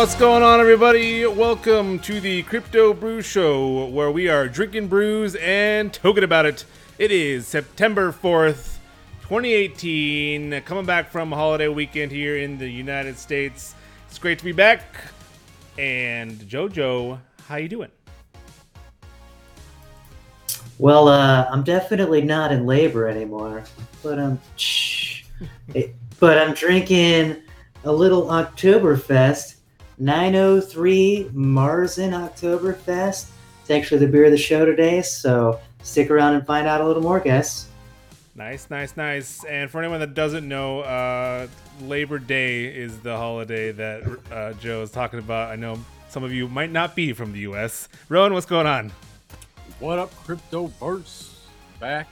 What's going on, everybody? Welcome to the Crypto Brew Show, where we are drinking brews and talking about it. It is September 4th, 2018, coming back from holiday weekend here in the United States. It's great to be back. And Jojo, how you doing? Well, uh, I'm definitely not in labor anymore, but I'm, shh. but I'm drinking a little Oktoberfest, 903 Marzen Oktoberfest. It's actually the beer of the show today, so stick around and find out a little more, guys. Nice, nice, nice. And for anyone that doesn't know, uh, Labor Day is the holiday that uh, Joe is talking about. I know some of you might not be from the U.S. Rowan, what's going on? What up, Crypto Burst? Back,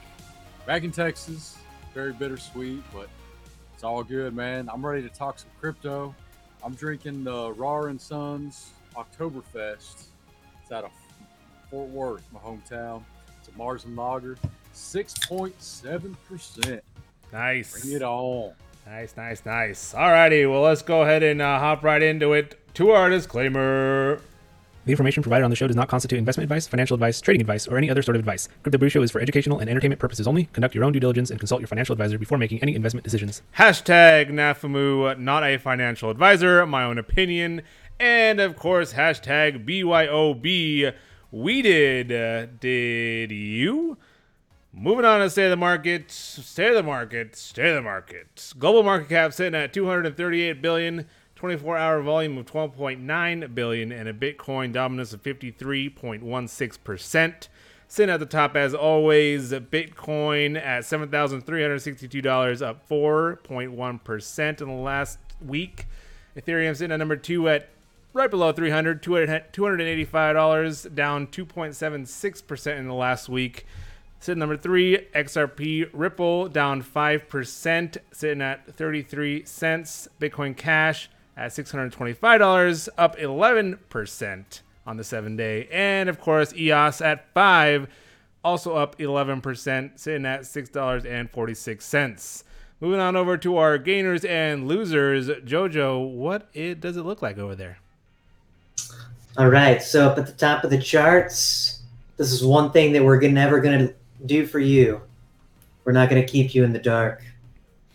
back in Texas. Very bittersweet, but it's all good, man. I'm ready to talk some crypto. I'm drinking the Rahr and Sons Oktoberfest. It's out of Fort Worth, my hometown. It's a Marzen Lager, 6.7%. Nice. Bring it on. Nice, nice, nice. Alrighty, well, let's go ahead and uh, hop right into it. To our disclaimer. The information provided on the show does not constitute investment advice, financial advice, trading advice, or any other sort of advice. Crypto Brew Show is for educational and entertainment purposes only. Conduct your own due diligence and consult your financial advisor before making any investment decisions. Hashtag NAFAMU, not a financial advisor, my own opinion. And of course, hashtag BYOB. We did. Uh, did you? Moving on to State of the Market. State of the Market. State of the Market. Global market cap sitting at 238 billion. 24 hour volume of 12.9 billion and a Bitcoin dominance of 53.16%. Sitting at the top as always, Bitcoin at $7,362, up 4.1% in the last week. Ethereum sitting at number two at right below 300, $285, down 2.76% in the last week. Sitting number three, XRP Ripple down 5%, sitting at 33 cents. Bitcoin Cash at $625, up 11% on the seven day. And of course, EOS at 5 also up 11%, sitting at $6.46. Moving on over to our gainers and losers. Jojo, what it does it look like over there? All right, so up at the top of the charts, this is one thing that we're never going to do for you. We're not going to keep you in the dark.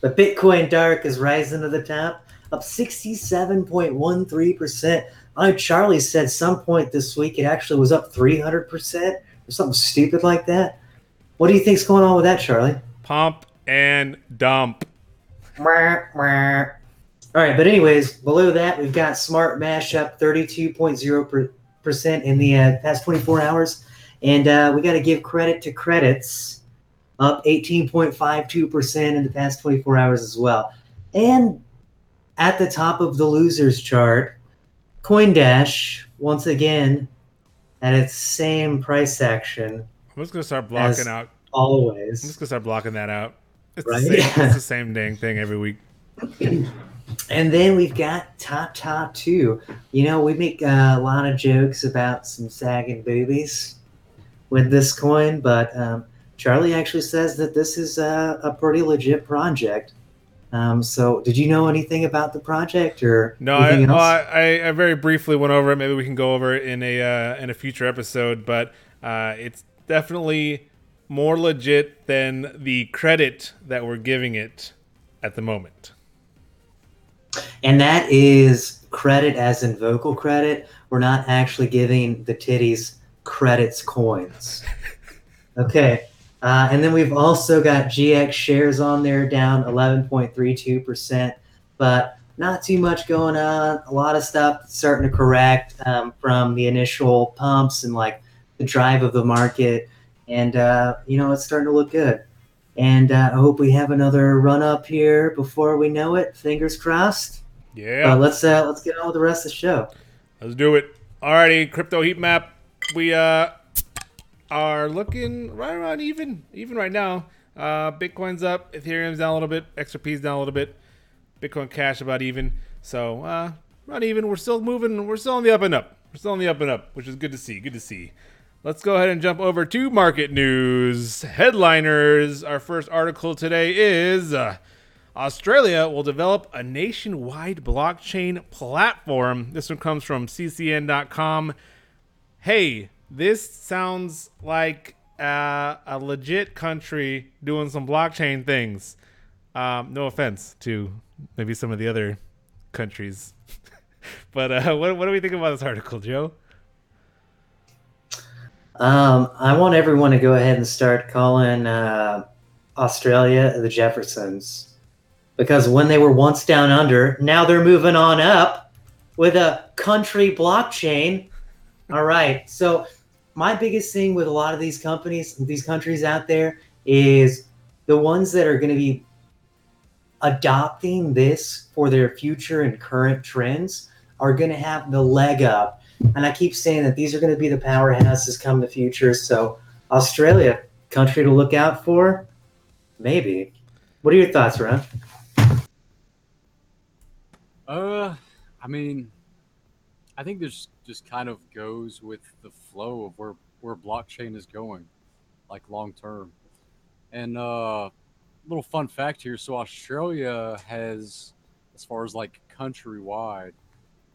But Bitcoin Dark is rising to the top up 67.13%. I know Charlie said some point this week it actually was up 300% or something stupid like that. What do you think's going on with that, Charlie? Pump and dump. All right, but anyways, below that we've got SmartMesh up 32.0% in the uh, past 24 hours, and uh, we got to give credit to credits up 18.52% in the past 24 hours as well. And at the top of the losers chart, CoinDash once again at its same price action. I'm just gonna start blocking out. Always. I'm just gonna start blocking that out. It's, Right? the, same, it's the same dang thing every week. And then we've got top top two. You know, we make uh, a lot of jokes about some sagging boobies with this coin, but um, Charlie actually says that this is a, a pretty legit project. Um, so, did you know anything about the project or No, I, well. I, I very briefly went over it. Maybe we can go over it in a uh, in a future episode. But uh, it's definitely more legit than the credit that we're giving it at the moment. And that is credit as in vocal credit. We're not actually giving the titties credits coins. Okay. Uh, and then we've also got GX shares on there down 11.32%, but not too much going on. A lot of stuff starting to correct um, from the initial pumps and like the drive of the market. And, uh, you know, it's starting to look good. And uh, I hope we have another run up here before we know it. Fingers crossed. Yeah, let's uh, let's get on with the rest of the show. let's do it. Alrighty, crypto heat map. We uh are looking right around even, even right now. Uh, Bitcoin's up, Ethereum's down a little bit, XRP's down a little bit, Bitcoin Cash about even. So uh, not even. We're still moving. We're still on the up and up. We're still on the up and up, which is good to see. Good to see. Let's go ahead and jump over to market news headliners. Our first article today is uh, Australia will develop a nationwide blockchain platform. This one comes from ccn.com. Hey, this sounds like uh, a legit country doing some blockchain things. Um, no offense to maybe some of the other countries. but uh, what, what do we think about this article, Joe? Um, I want everyone to go ahead and start calling uh, Australia the Jeffersons because when they were once down under, now they're moving on up with a country blockchain. All right. So, my biggest thing with a lot of these companies, these countries out there, is the ones that are going to be adopting this for their future and current trends are going to have the leg up. And I keep saying that these are going to be the powerhouses come the future. So, Australia, country to look out for, maybe. What are your thoughts, Ron? Uh, I mean, I think this just kind of goes with the flow of where where blockchain is going, like long term. And uh, little fun fact here: so Australia has, as far as like countrywide,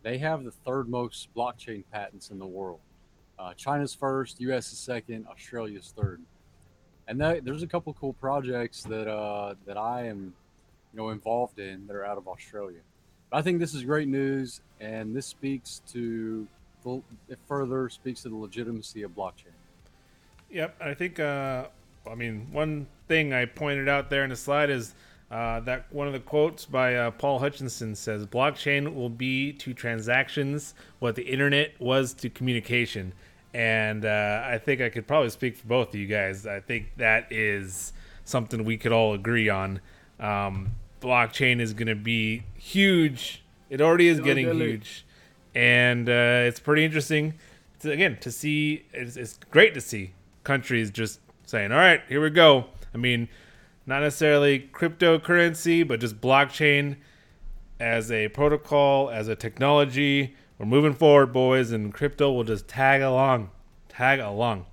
they have the third most blockchain patents in the world. Uh, China's first, U.S. is second, Australia's third. And that, there's a couple cool projects that uh, that I am, you know, involved in that are out of Australia. I think this is great news, and this speaks to it further speaks to the legitimacy of blockchain. Yep, I think. Uh, I mean, one thing I pointed out there in the slide is uh, that one of the quotes by uh, Paul Hutchinson says, "Blockchain will be to transactions what the internet was to communication." And uh, I think I could probably speak for both of you guys. I think that is something we could all agree on. Um, blockchain is going to be huge. It already is getting huge, and uh, it's pretty interesting. To, again, to see it's, it's great to see countries just saying, "All right, here we go." I mean, not necessarily cryptocurrency, but just blockchain as a protocol, as a technology. We're moving forward, boys, and crypto will just tag along, tag along.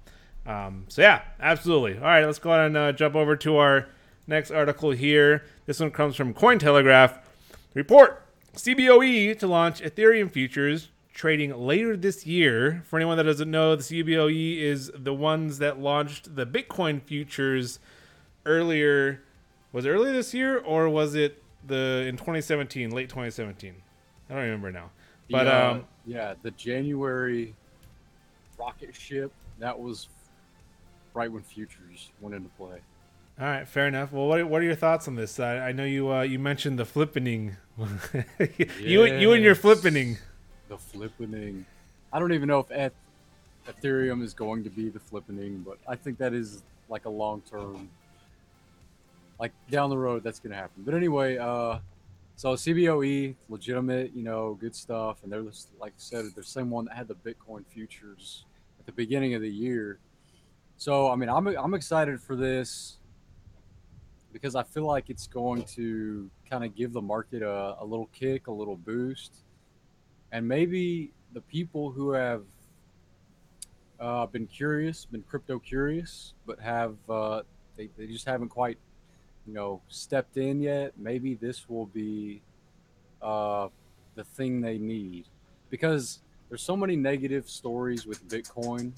Um, so yeah, absolutely. All right, let's go ahead and uh, jump over to our next article here. This one comes from Cointelegraph. Report CBOE to launch Ethereum futures trading later this year. For anyone that doesn't know, the CBOE is the ones that launched the Bitcoin futures earlier. Was it earlier this year or was it the in 2017, late 2017? I don't remember now. But yeah, um, yeah, the January rocket ship that was right when futures went into play. All right, fair enough. Well, what, what are your thoughts on this? I, I know you uh, you mentioned the flippening. you you and your flippening. The flippening. I don't even know if Ethereum is going to be the flippening, but I think that is like a long term, like down the road, that's going to happen. But anyway, uh, so CBOE, legitimate, you know, good stuff, and they're just, like I said, they're the same one that had the Bitcoin futures at the beginning of the year. So I mean, I'm I'm excited for this because I feel like it's going to kind of give the market a, a little kick, a little boost. And maybe the people who have uh, been curious, been crypto curious, but have uh, they, they just haven't quite, you know, stepped in yet. Maybe this will be uh, the thing they need because there's so many negative stories with Bitcoin,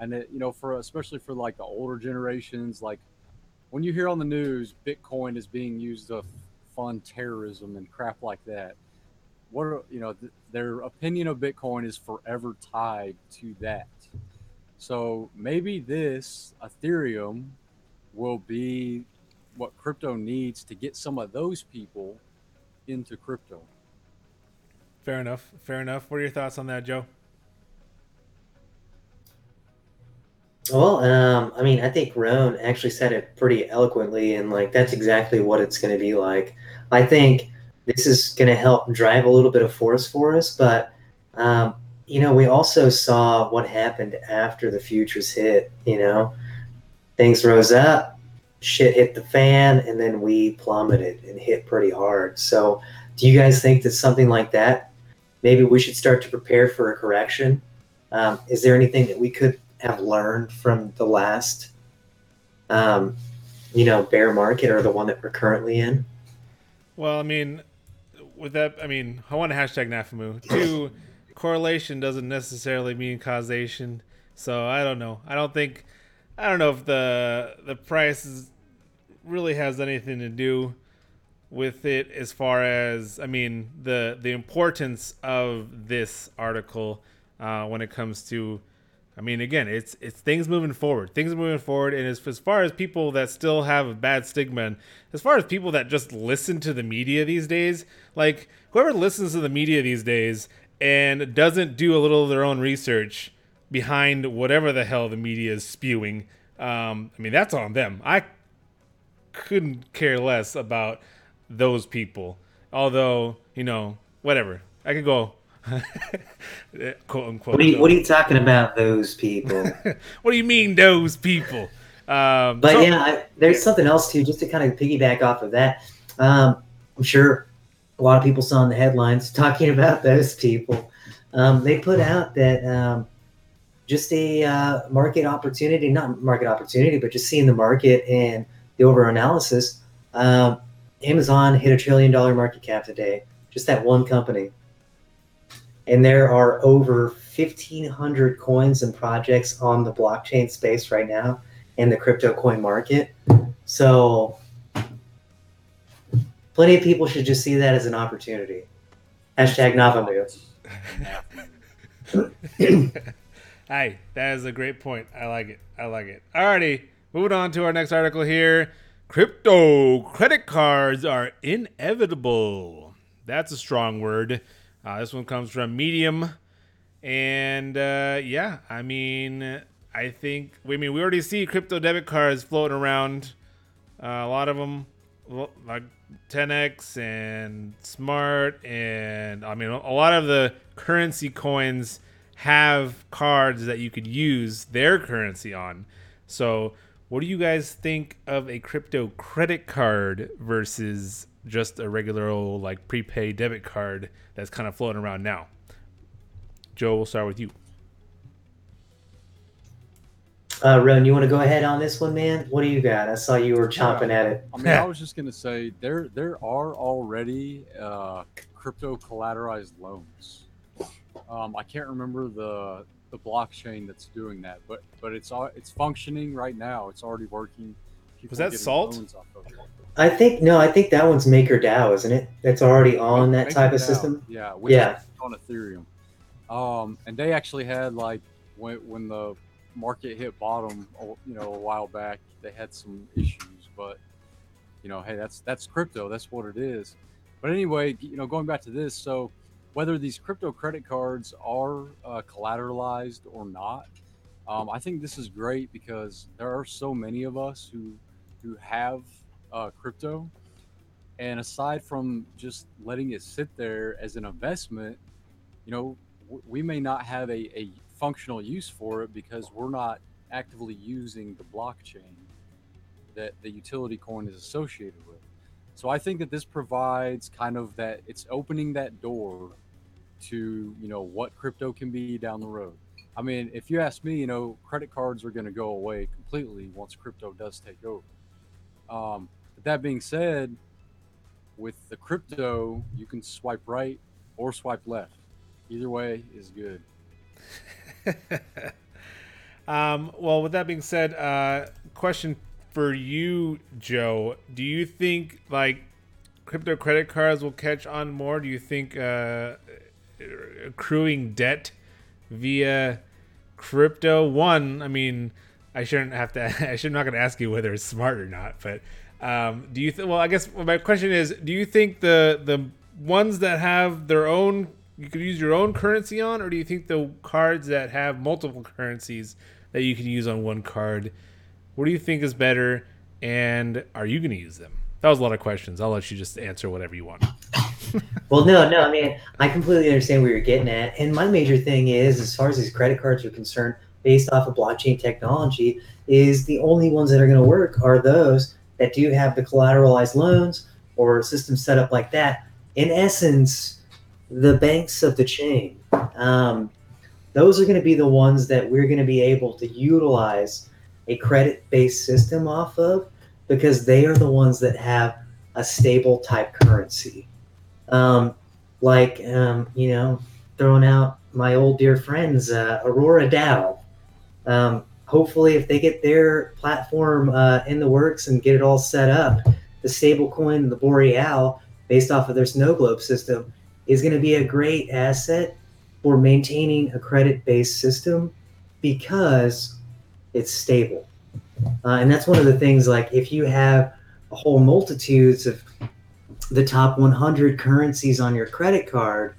and it, you know, for especially for like the older generations, like when you hear on the news Bitcoin is being used to fund terrorism and crap like that, what are, you know, th- their opinion of Bitcoin is forever tied to that. So maybe this Ethereum will be what crypto needs to get some of those people into crypto. Fair enough. Fair enough. What are your thoughts on that, Joe? Well, um, I mean, I think Roan actually said it pretty eloquently, and like that's exactly what it's going to be like. I think this is going to help drive a little bit of force for us, but um, you know, we also saw what happened after the futures hit. You know, things rose up, shit hit the fan, and then we plummeted and hit pretty hard. So, do you guys think that something like that, maybe we should start to prepare for a correction? Um, is there anything that we could have learned from the last, um, you know, bear market or the one that we're currently in? Well, I mean, with that, I mean, I want to hashtag NAFMU. Two, correlation doesn't necessarily mean causation. So I don't know. I don't think, I don't know if the the price is, really has anything to do with it as far as I mean the the importance of this article uh, when it comes to I mean again it's it's things moving forward things moving forward and as, as far as people that still have a bad stigma and as far as people that just listen to the media these days like whoever listens to the media these days and doesn't do a little of their own research behind whatever the hell the media is spewing um, I mean that's on them I couldn't care less about those people. Although, you know, whatever. I could go quote unquote. What are you, what are you talking about, those people? what do you mean, those people? Um, but so- yeah, I, there's something else too, just to kind of piggyback off of that. Um, I'm sure a lot of people saw in the headlines talking about those people. Um, they put out that um, just a uh, market opportunity, not market opportunity, but just seeing the market and the over analysis. Um, Amazon hit a trillion dollar market cap today, just that one company. And there are over 1,500 coins and projects on the blockchain space right now in the crypto coin market. So, plenty of people should just see that as an opportunity. Hashtag Nafamu. Hey, that is a great point. I like it. I like it. Alrighty, moving on to our next article here. Crypto credit cards are inevitable. That's a strong word. Uh, this one comes from Medium, and uh, yeah, I mean, I think I mean we already see crypto debit cards floating around. Uh, a lot of them, like 10x and Smart, and I mean a lot of the currency coins have cards that you could use their currency on. So, what do you guys think of a crypto credit card versus just a regular old like prepaid debit card that's kind of floating around now? Joe, we'll start with you. Uh, Ron, you want to go ahead on this one, man? What do you got? I saw you were chomping at it. I mean, I was just gonna say there there are already uh, crypto collateralized loans. Um, I can't remember the the blockchain that's doing that, but but it's all it's functioning right now. It's already working. People Was that Salt? loans off of it. I think no, I think that one's MakerDAO, isn't it? That's already on that Make type of out. system. Yeah, which Yeah. is on Ethereum. Um, and they actually had like when when the market hit bottom, oh, you know, a while back, they had some issues, but you know, hey, that's that's crypto. That's what it is. But anyway, you know, going back to this, so whether these crypto credit cards are uh, collateralized or not, um, I think this is great because there are so many of us who who have uh, crypto, and aside from just letting it sit there as an investment, you know, w- we may not have a, a functional use for it because we're not actively using the blockchain that the utility coin is associated with. So I think that this provides kind of that it's opening that door to, you know, what crypto can be down the road. I mean, if you ask me, you know, credit cards are going to go away completely once crypto does take over. Um, that being said, with the crypto, you can swipe right or swipe left. Either way is good. um, well, with that being said, uh, question for you, Joe. Do you think like crypto credit cards will catch on more? Do you think uh, accruing debt via crypto? One, I mean, I shouldn't have to. I should not going to ask you whether it's smart or not, but um, do you? Th- well, I guess my question is: Do you think the the ones that have their own you could use your own currency on, or do you think the cards that have multiple currencies that you can use on one card? What do you think is better, and are you going to use them? That was a lot of questions. I'll let you just answer whatever you want. Well, no, no, I mean, I completely understand where you're getting at. And my major thing is, as far as these credit cards are concerned, based off of blockchain technology, is the only ones that are going to work are those that do have the collateralized loans or systems set up like that. In essence, the banks of the chain. Um, those are going to be the ones that we're going to be able to utilize a credit based system off of because they are the ones that have a stable type currency. Um, like, um, you know, throwing out my old dear friends, uh, Aurora DAO. Um, hopefully, if they get their platform uh, in the works and get it all set up, the stablecoin, the Boreal, based off of their snow globe system, is going to be a great asset for maintaining a credit based system because it's stable. Uh, and that's one of the things, like, if you have a whole multitudes of the top 100 currencies on your credit card,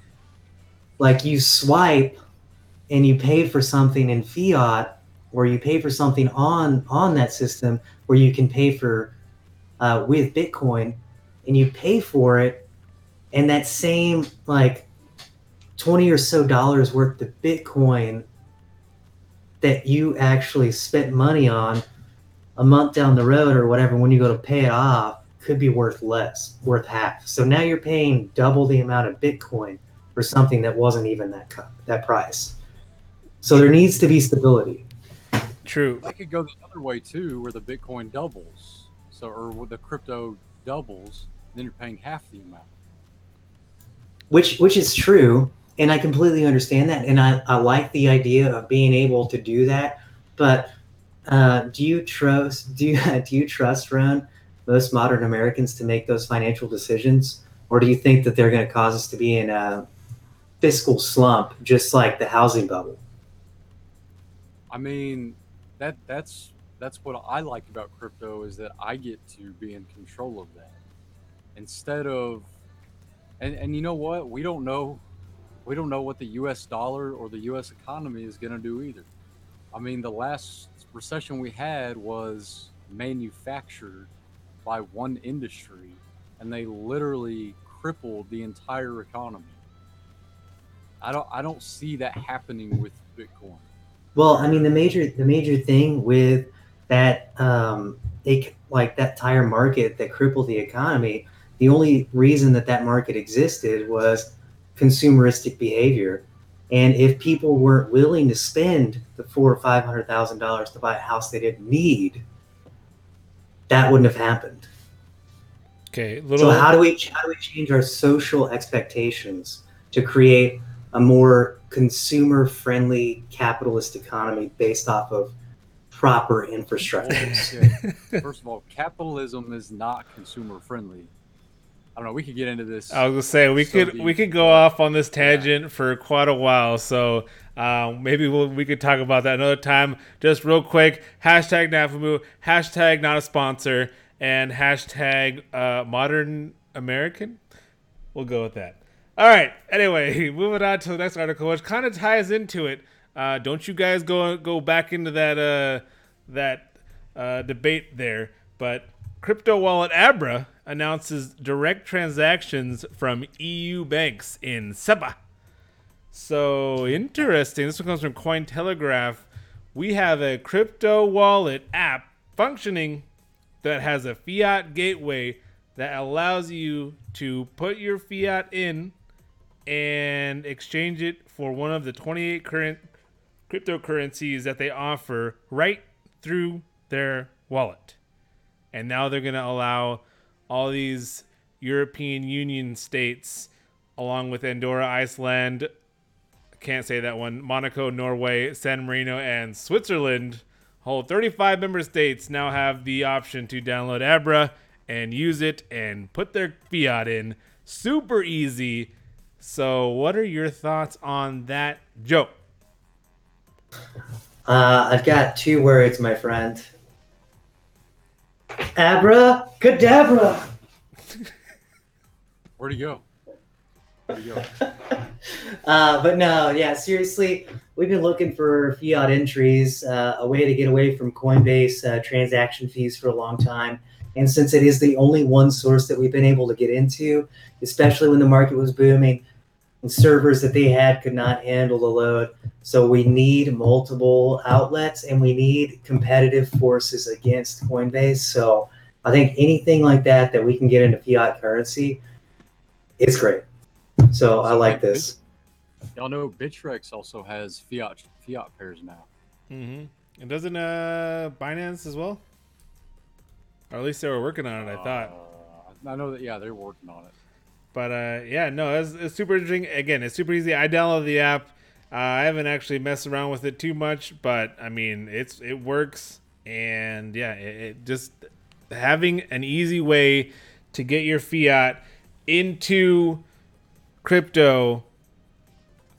like you swipe and you pay for something in fiat or you pay for something on on that system where you can pay for uh, with bitcoin and you pay for it and that same like 20 or so dollars worth of bitcoin that you actually spent money on a month down the road or whatever when you go to pay it off could be worth less worth half. So now you're paying double the amount of bitcoin for something that wasn't even that that price so there needs to be stability True. I could go the other way too, where the Bitcoin doubles. So, or the crypto doubles, then you're paying half the amount. which which is true and i completely understand that and i, I like the idea of being able to do that but uh, do you trust do you do you trust ron most modern americans to make those financial decisions or do you think that they're going to cause us to be in a fiscal slump just like the housing bubble I mean, that that's that's what I like about crypto is that I get to be in control of that instead of and and you know what we don't know we don't know what the U.S. dollar or the U.S. economy is going to do either. I mean, the last recession we had was manufactured by one industry, and they literally crippled the entire economy. I don't I don't see that happening with Bitcoin. Well, I mean, the major the major thing with that um, it, like that tire market that crippled the economy, the only reason that that market existed was consumeristic behavior. And if people weren't willing to spend the four or five hundred thousand dollars to buy a house they didn't need, that wouldn't have happened. Okay. Little. So how do we how do we change our social expectations to create a more consumer friendly capitalist economy based off of proper infrastructures? Yeah. First of all, capitalism is not consumer friendly. I don't know. We could get into this. I was gonna say we so could deep, we could go off on this tangent for quite a while. So um, maybe we'll, we could talk about that another time. Just real quick. Hashtag Nafamu. Hashtag not a sponsor. And hashtag uh, modern American. We'll go with that. All right. Anyway, moving on to the next article, which kind of ties into it. Uh, don't you guys go go back into that uh, that uh, debate there? But crypto wallet Abra announces direct transactions from EU banks in SEPA. So interesting. This one comes from Cointelegraph. We have a crypto wallet app functioning that has a fiat gateway that allows you to put your fiat in and exchange it for one of the 28 current cryptocurrencies that they offer right through their wallet. And now they're going to allow all these European Union states, along with Andorra, Iceland, can't say that one, Monaco, Norway, San Marino, and Switzerland, whole 35 member states now have the option to download Abra and use it and put their fiat in. Super easy. So, what are your thoughts on that, joke? Uh, I've got two words, my friend. Abra cadabra. Where'd he go? Where'd he go? Uh, but no, yeah, seriously, we've been looking for fiat entries, uh, a way to get away from Coinbase uh, transaction fees for a long time. And since it is the only one source that we've been able to get into, especially when the market was booming, and servers that they had could not handle the load. So we need multiple outlets and we need competitive forces against Coinbase. So I think anything like that that we can get into fiat currency is great. So I like this. Y'all know Bittrex also has fiat fiat pairs now. Mm-hmm. And doesn't uh Binance as well? Or at least they were working on it, I thought. Uh, I know that. Yeah, they're working on it. But uh, yeah, no, it's, it's super interesting. Again, it's super easy. I downloaded the app. Uh, I haven't actually messed around with it too much, but I mean, it's it works, and yeah, it, it just having an easy way to get your fiat into crypto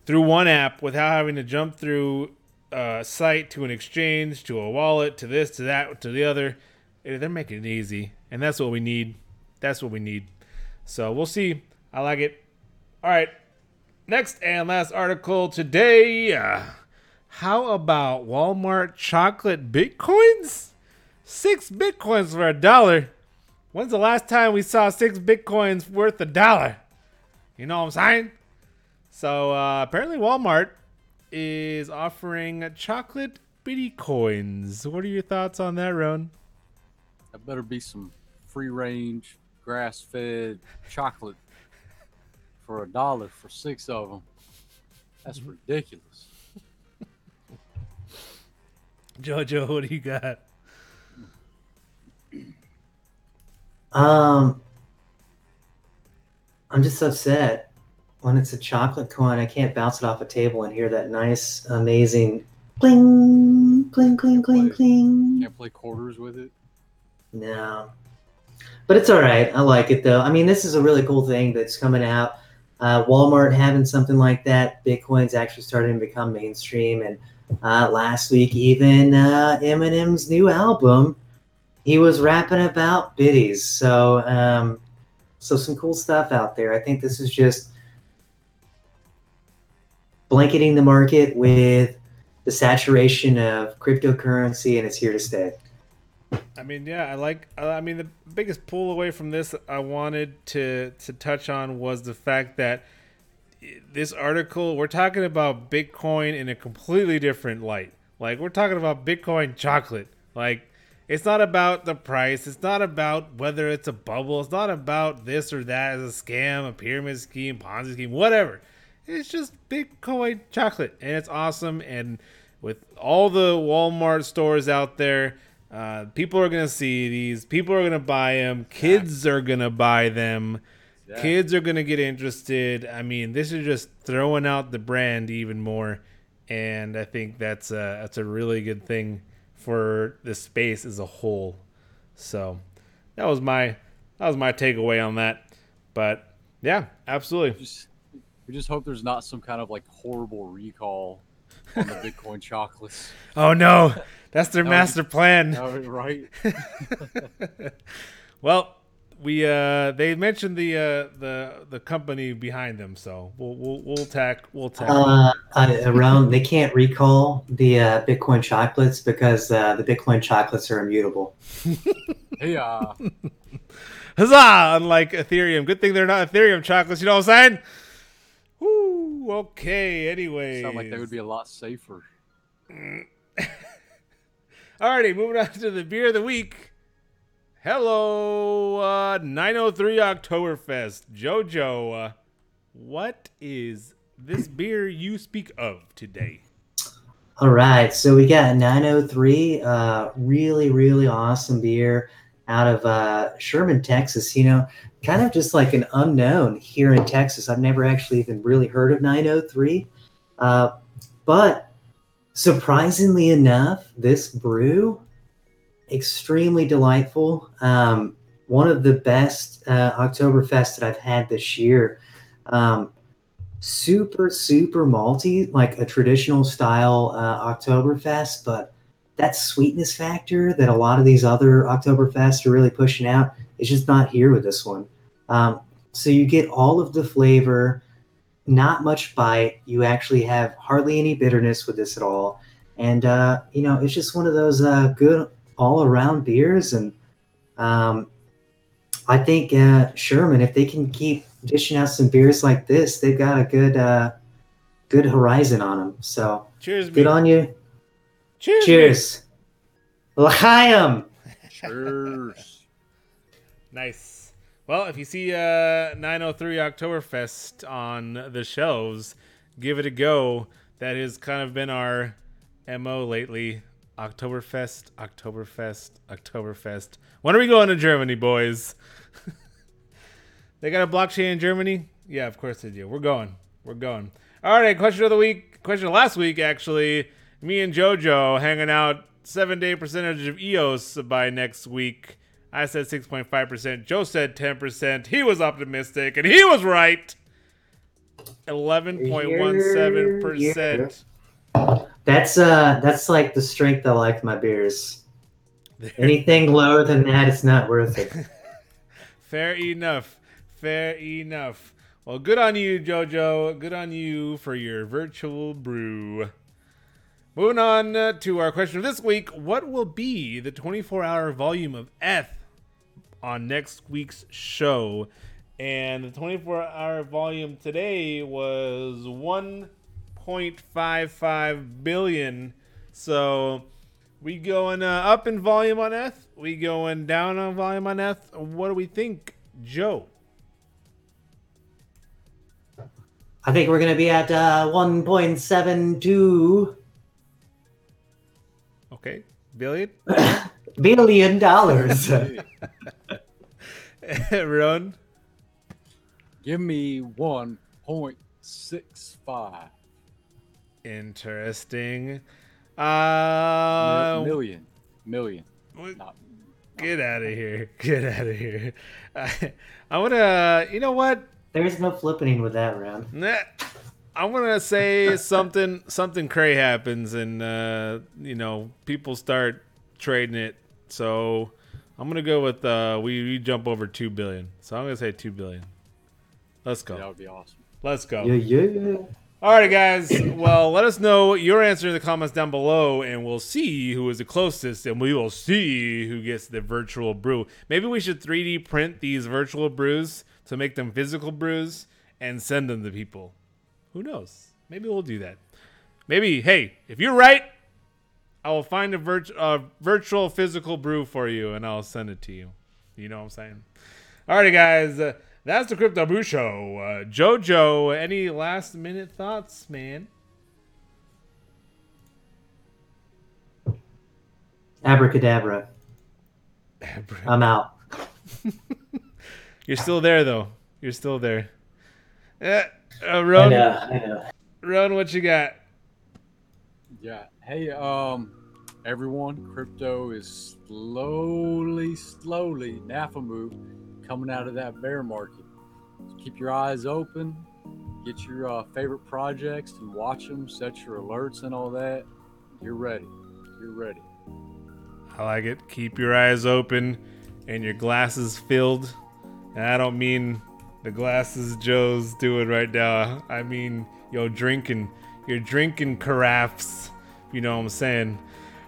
through one app without having to jump through a site to an exchange to a wallet to this to that to the other. They're making it easy, and that's what we need. That's what we need. So we'll see. I like it. All right. Next and last article today. Uh, how about Walmart chocolate bitcoins? Six bitcoins for a dollar. When's the last time we saw six bitcoins worth a dollar? You know what I'm saying? So uh, apparently Walmart is offering chocolate bitty coins. What are your thoughts on that, Ron? That better be some free range, grass fed chocolate for a dollar for six of them. That's ridiculous. Jojo, what do you got? Um, I'm just upset when it's a chocolate coin. I can't bounce it off a table and hear that nice, amazing cling, cling, cling, cling, cling. Can't play quarters with it. No, but it's all right. I like it though. I mean, this is a really cool thing that's coming out. Uh, Walmart having something like that. Bitcoin's actually starting to become mainstream, and uh, last week even uh, Eminem's new album, he was rapping about biddies. So, um, so some cool stuff out there. I think this is just blanketing the market with the saturation of cryptocurrency, and it's here to stay. I mean, yeah, I like. uh, I mean, the biggest pull away from this I wanted to to touch on was the fact that this article we're talking about Bitcoin in a completely different light. Like we're talking about Bitcoin chocolate. Like it's not about the price. It's not about whether it's a bubble. It's not about this or that as a scam, a pyramid scheme, Ponzi scheme, whatever. It's just Bitcoin chocolate, and it's awesome. And with all the Walmart stores out there, uh, people are gonna see these. People are gonna buy them. Kids are gonna buy them. Yeah. Kids are gonna get interested. I mean, this is just throwing out the brand even more, and I think that's a that's a really good thing for the space as a whole. So that was my that was my takeaway on that. But yeah, absolutely. Just we just hope there's not some kind of like horrible recall on the Bitcoin chocolates. Oh no, that's their That would- master plan. Right? Well, we uh they mentioned the uh the the company behind them, so we'll we'll we'll tack we'll tack. Uh, uh, around they can't recall the uh, Bitcoin chocolates because uh, the Bitcoin chocolates are immutable. Hey, uh, Huzzah! Unlike Ethereum, good thing they're not Ethereum chocolates. You know what I'm saying? Woo. Okay. Anyway. sound like they would be a lot safer. Alrighty, moving on to the beer of the week. Hello, uh, 903 Oktoberfest. Jojo, uh, what is this beer you speak of today? All right, so we got 903, uh, really, really awesome beer out of uh, Sherman, Texas. You know, kind of just like an unknown here in Texas. I've never actually even really heard of 903. Uh, but surprisingly enough, this brew, extremely delightful. Um, one of the best uh, Oktoberfest that I've had this year. Um, super super malty like a traditional style uh, oktoberfest but that sweetness factor that a lot of these other oktoberfests are really pushing out is just not here with this one um, so you get all of the flavor not much bite you actually have hardly any bitterness with this at all and uh, you know it's just one of those uh, good all around beers and um, i think uh, sherman if they can keep dishing out some beers like this, they've got a good uh good horizon on them. So Cheers, good me. on you. Cheers. me. Cheers. L'chaim. Cheers. Nice. Well, if you see uh 903 Oktoberfest on the shelves, give it a go. That has kind of been our MO lately. Oktoberfest, Oktoberfest, Oktoberfest. When are we going to Germany, boys? They got a blockchain in Germany? Yeah, of course they do. We're going. We're going. All right, question of the week. Question of last week, actually. Me and JoJo hanging out seven day percentage of EOS by next week. I said 6.5%. Joe said 10%. He was optimistic, and he was right. 11.17%. That's uh that's like the strength I like my beers. Anything lower than that, it's not worth it. Fair enough. Fair enough. Well, good on you, JoJo. Good on you for your virtual brew. Moving on uh, to our question of this week What will be the 24 hour volume of Eth on next week's show? And the 24 hour volume today was 1.55 billion. So we going uh, up in volume on Eth? We going down on volume on Eth? What do we think, Joe? I think we're gonna be at uh, 1.72 Okay, billion. billion dollars. Ron. Give me 1.65 Interesting. Uh, million. Million. what- Not get out of here. Get out of here. I, I want to, you know what? There's no flipping with that round. Nah, I want to say something, something cray happens and, uh, you know, people start trading it. So I'm going to go with, uh, we, we jump over 2 billion. So I'm going to say 2 billion. Let's go. that would be awesome. Let's go. Yeah, yeah. All right, guys. Well, let us know your answer in the comments down below, and we'll see who is the closest, and we will see who gets the virtual brew. Maybe we should 3D print these virtual brews to make them physical brews and send them to people. Who knows? Maybe we'll do that. Maybe, hey, if you're right, I will find a virt- uh, virtual physical brew for you, and I'll send it to you. You know what I'm saying? Alrighty, guys. Uh, that's the Crypto Brew Show. Uh, JoJo, any last minute thoughts, man? Abracadabra. Abra- I'm out. You're still there, though. You're still there. Uh, uh, I Ron, know, I know. Ron, what you got? Yeah. Hey, um, everyone, crypto is slowly, slowly, Nafamu, coming out of that bear market. So keep your eyes open, get your uh, favorite projects and watch them, set your alerts and all that. You're ready. You're ready. I like it. Keep your eyes open and your glasses filled. And I don't mean the glasses Joe's doing right now. I mean, yo, drinking. You're drinking carafes. You know what I'm saying?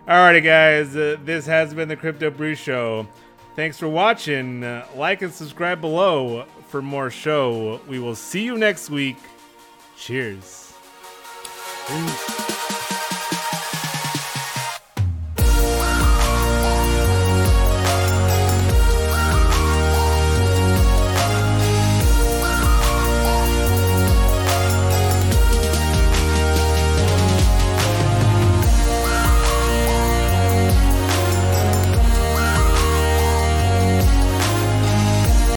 Alrighty, guys. Uh, this has been the Crypto Brew Show. Thanks for watching. Uh, like and subscribe below for more show. We will see you next week. Cheers. Peace.